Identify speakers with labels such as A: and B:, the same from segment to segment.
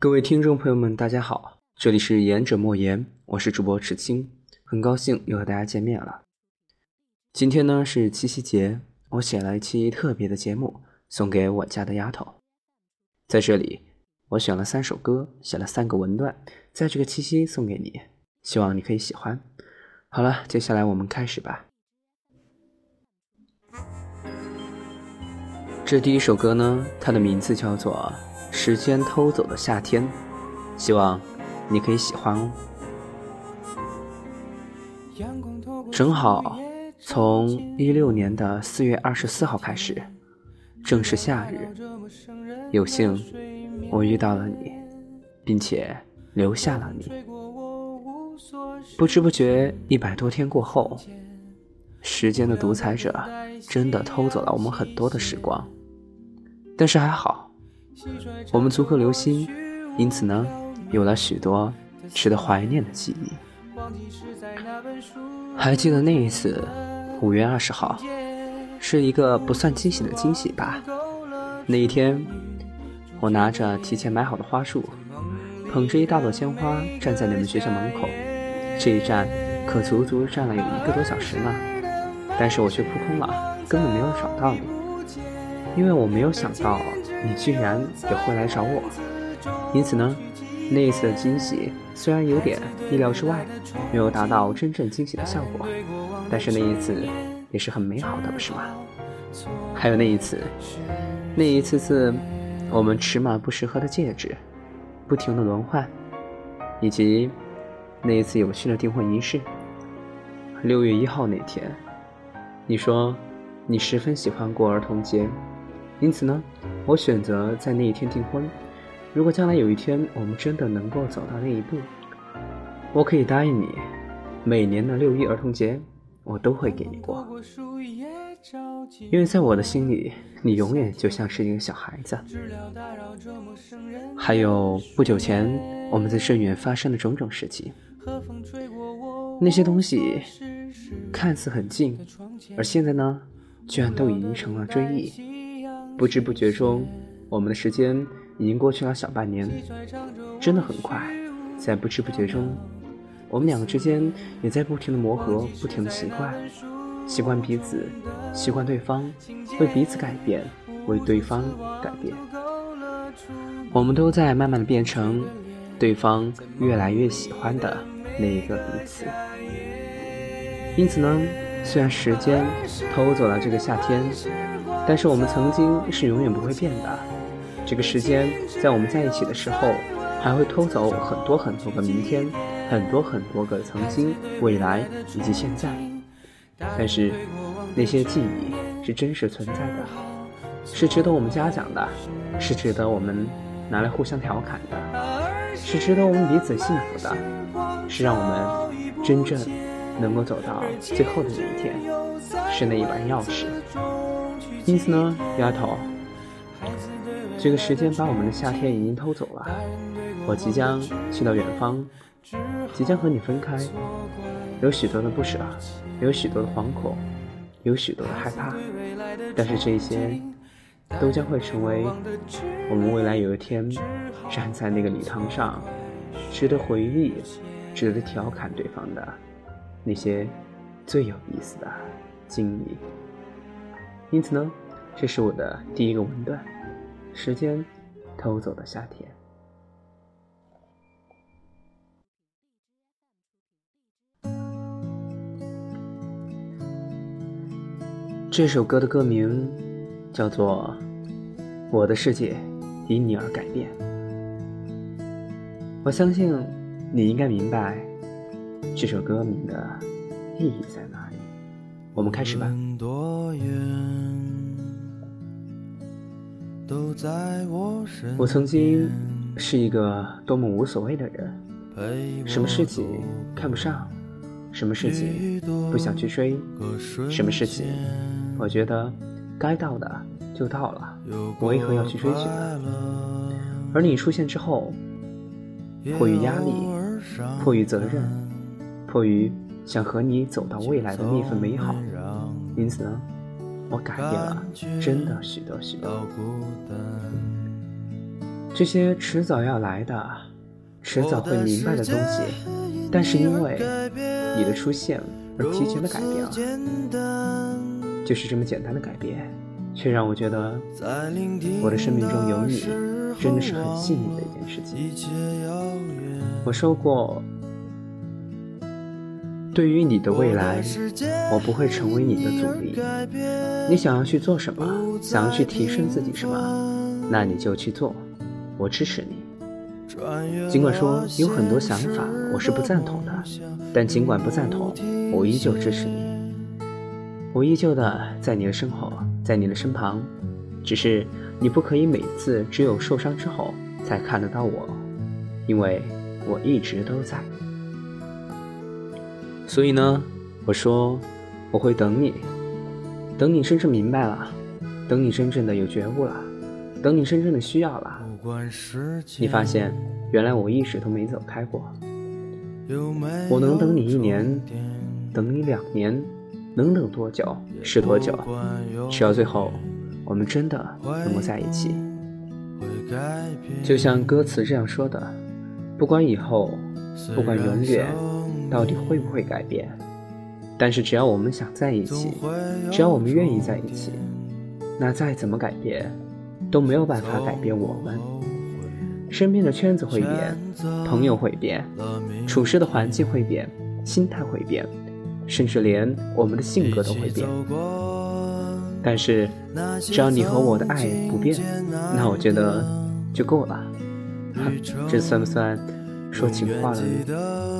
A: 各位听众朋友们，大家好，这里是言者莫言，我是主播池青，很高兴又和大家见面了。今天呢是七夕节，我写了一期特别的节目，送给我家的丫头。在这里，我选了三首歌，写了三个文段，在这个七夕送给你，希望你可以喜欢。好了，接下来我们开始吧。这第一首歌呢，它的名字叫做。时间偷走的夏天，希望你可以喜欢哦。正好从一六年的四月二十四号开始，正是夏日。有幸我遇到了你，并且留下了你。不知不觉一百多天过后，时间的独裁者真的偷走了我们很多的时光，但是还好。我们足够留心，因此呢，有了许多值得怀念的记忆。还记得那一次，五月二十号，是一个不算惊喜的惊喜吧。那一天，我拿着提前买好的花束，捧着一大朵鲜花，站在你们学校门口。这一站可足足站了有一个多小时呢，但是我却扑空了，根本没有找到你，因为我没有想到。你居然也会来找我，因此呢，那一次的惊喜虽然有点意料之外，没有达到真正惊喜的效果，但是那一次也是很美好的，不是吗？还有那一次，那一次次我们尺码不适合的戒指，不停的轮换，以及那一次有趣的订婚仪式。六月一号那天，你说你十分喜欢过儿童节。因此呢，我选择在那一天订婚。如果将来有一天我们真的能够走到那一步，我可以答应你，每年的六一儿童节我都会给你过。因为在我的心里，你永远就像是一个小孩子。还有不久前我们在镇远发生的种种事情，那些东西看似很近，而现在呢，居然都已经成了追忆。不知不觉中，我们的时间已经过去了小半年，真的很快。在不知不觉中，我们两个之间也在不停的磨合，不停的习惯，习惯彼此，习惯对方，为彼此改变，为对方改变。我们都在慢慢的变成对方越来越喜欢的那一个彼此。因此呢，虽然时间偷走了这个夏天。但是我们曾经是永远不会变的。这个时间在我们在一起的时候，还会偷走很多很多个明天，很多很多个曾经、未来以及现在。但是那些记忆是真实存在的，是值得我们嘉奖的，是值得我们拿来互相调侃的，是值得我们彼此幸福的，是让我们真正能够走到最后的那一天，是那一把钥匙。因此呢，丫头，这个时间把我们的夏天已经偷走了。我即将去到远方，即将和你分开，有许多的不舍，有许多的惶恐，有许多的害怕。但是这些，都将会成为我们未来有一天站在那个礼堂上，值得回忆、值得调侃对方的那些最有意思的经历。因此呢，这是我的第一个文段：时间偷走的夏天。这首歌的歌名叫做《我的世界因你而改变》。我相信你应该明白这首歌名的意义在哪里。我们开始吧。我曾经是一个多么无所谓的人，什么事情看不上，什么事情不想去追，什么事情我觉得该到的就到了，我为何要去追寻呢？而你出现之后，迫于压力，迫于责任，迫于想和你走到未来的那份美好，因此呢？我改变了，真的许多许多。这些迟早要来的，迟早会明白的东西，但是因为你的出现而提前的改变了，就是这么简单的改变，却让我觉得我的生命中有你，真的是很幸运的一件事情。我说过。对于你的未来，我不会成为你的阻力。你想要去做什么，想要去提升自己什么，那你就去做，我支持你。尽管说有很多想法我是不赞同的，但尽管不赞同，我依旧支持你。我依旧的在你的身后，在你的身旁，只是你不可以每次只有受伤之后才看得到我，因为我一直都在。所以呢，我说我会等你，等你真正明白了，等你真正的有觉悟了，等你真正的需要了。你发现原来我一直都没走开过。我能等你一年，等你两年，能等多久是多久，只要最后我们真的能够在一起。就像歌词这样说的，不管以后，不管永远。到底会不会改变？但是只要我们想在一起，只要我们愿意在一起，那再怎么改变，都没有办法改变我们。身边的圈子会变，朋友会变，处事的环境会变，心态会变，甚至连我们的性格都会变。但是只要你和我的爱不变，那我觉得就够了。这算不算说情话了呢？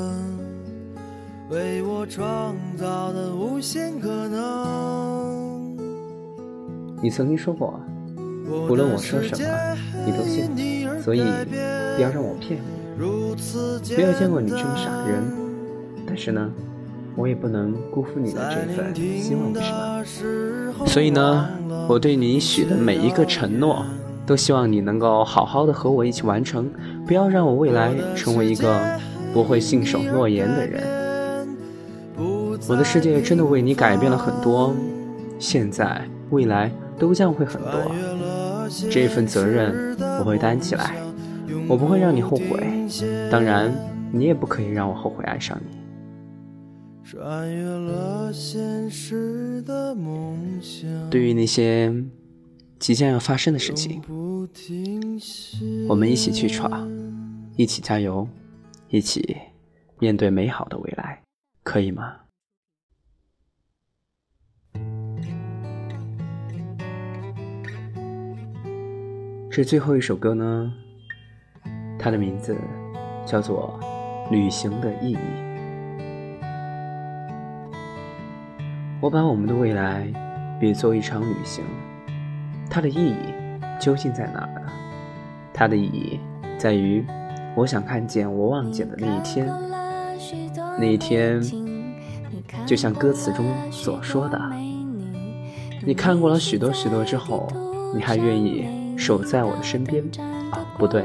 A: 为我创造的无限可能。你曾经说过，无论我说什么，你都信，所以不要让我骗你。没有见过你这么傻的人，但是呢，我也不能辜负你的这份希望，不是吗？所以呢，我对你许的每一个承诺，都希望你能够好好的和我一起完成，不要让我未来成为一个不会信守诺言的人。我的世界真的为你改变了很多，现在、未来都将会很多。这份责任我会担起来，我不会让你后悔。当然，你也不可以让我后悔爱上你。对于那些即将要发生的事情，我们一起去闯，一起加油，一起面对美好的未来，可以吗？这最后一首歌呢，它的名字叫做《旅行的意义》。我把我们的未来比作一场旅行，它的意义究竟在哪儿呢？它的意义在于，我想看见我望见的那一天。那一天，就像歌词中所说的，你看过了许多许多之后，你还愿意。守在我的身边，啊，不对，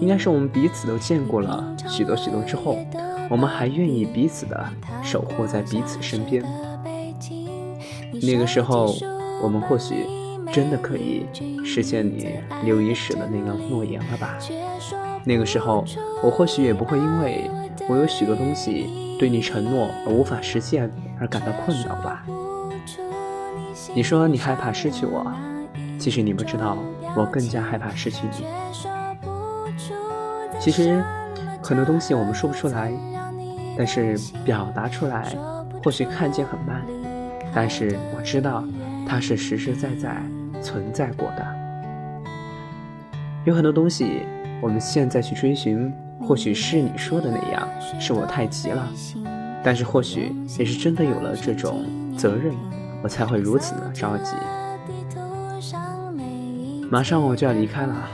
A: 应该是我们彼此都见过了许多许多之后，我们还愿意彼此的守护在彼此身边。那个时候，我们或许真的可以实现你留遗时的那个诺言了吧？那个时候，我或许也不会因为我有许多东西对你承诺而无法实现而感到困扰吧？你说你害怕失去我，其实你不知道。我更加害怕失去你。其实，很多东西我们说不出来，但是表达出来，或许看见很慢，但是我知道它是实实在在存在过的。有很多东西，我们现在去追寻，或许是你说的那样，是我太急了，但是或许也是真的有了这种责任，我才会如此的着急。马上我就要离开了，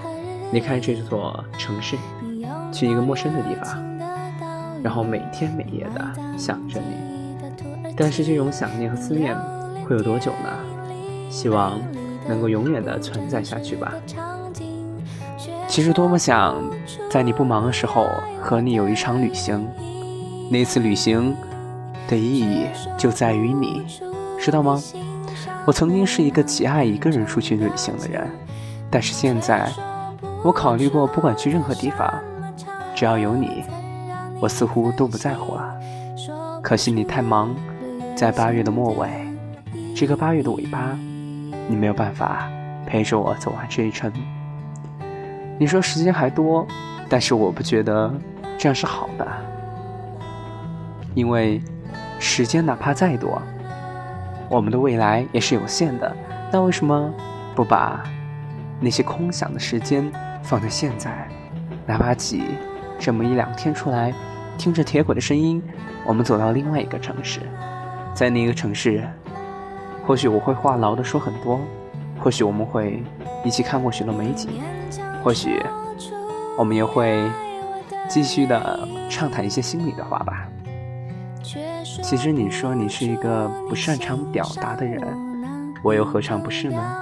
A: 离开这座城市，去一个陌生的地方，然后每天每夜的想着你。但是这种想念和思念会有多久呢？希望能够永远的存在下去吧。其实多么想在你不忙的时候和你有一场旅行，那次旅行的意义就在于你，知道吗？我曾经是一个极爱一个人出去旅行的人。但是现在，我考虑过，不管去任何地方，只要有你，我似乎都不在乎了。可惜你太忙，在八月的末尾，这个八月的尾巴，你没有办法陪着我走完这一程。你说时间还多，但是我不觉得这样是好的，因为时间哪怕再多，我们的未来也是有限的。那为什么不把那些空想的时间？放在现在，哪怕挤这么一两天出来，听着铁轨的声音，我们走到另外一个城市，在那个城市，或许我会话痨的说很多，或许我们会一起看过许多美景，或许我们也会继续的畅谈一些心里的话吧。其实你说你是一个不擅长表达的人，我又何尝不是呢？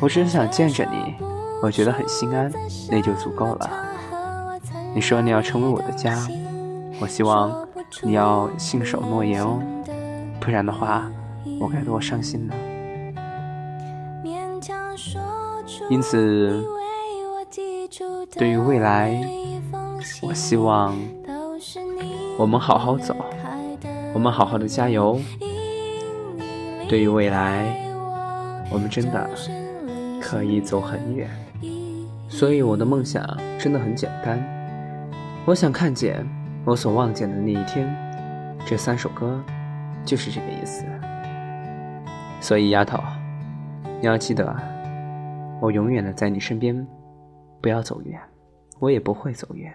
A: 我只是想见着你。我觉得很心安，那就足够了。你说你要成为我的家，我希望你要信守诺言哦，不然的话，我该多伤心呢。因此，对于未来，我希望我们好好走，我们好好的加油。对于未来，我们真的可以走很远。所以我的梦想真的很简单，我想看见我所望见的那一天。这三首歌就是这个意思。所以丫头，你要记得，我永远的在你身边，不要走远，我也不会走远。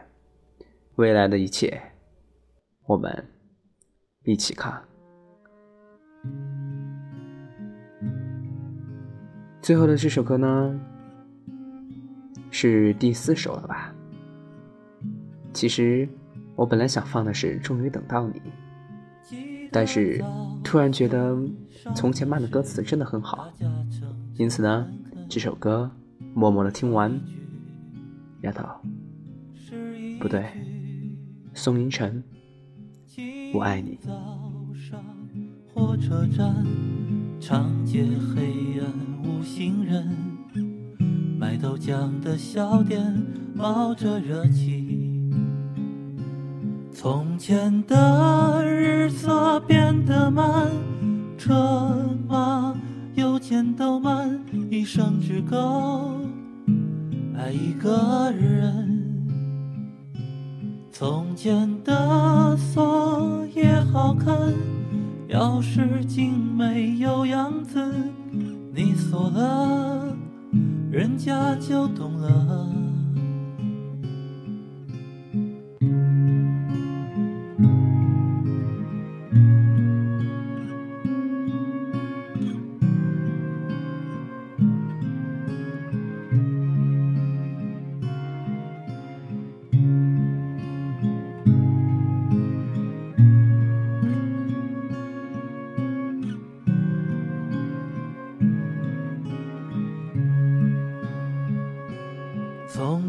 A: 未来的一切，我们一起看。最后的这首歌呢？是第四首了吧？其实我本来想放的是《终于等到你》，但是突然觉得《从前慢》的歌词真的很好，因此呢，这首歌默默的听完。丫头，不对，宋凌晨，我爱你。火车站，长街黑暗行人。卖豆浆的小店冒着热气，从前的日色变得慢，车马邮件都慢，一生只够爱一个人。从前的锁也好看，钥匙精美有样子，你锁了。人家就懂了。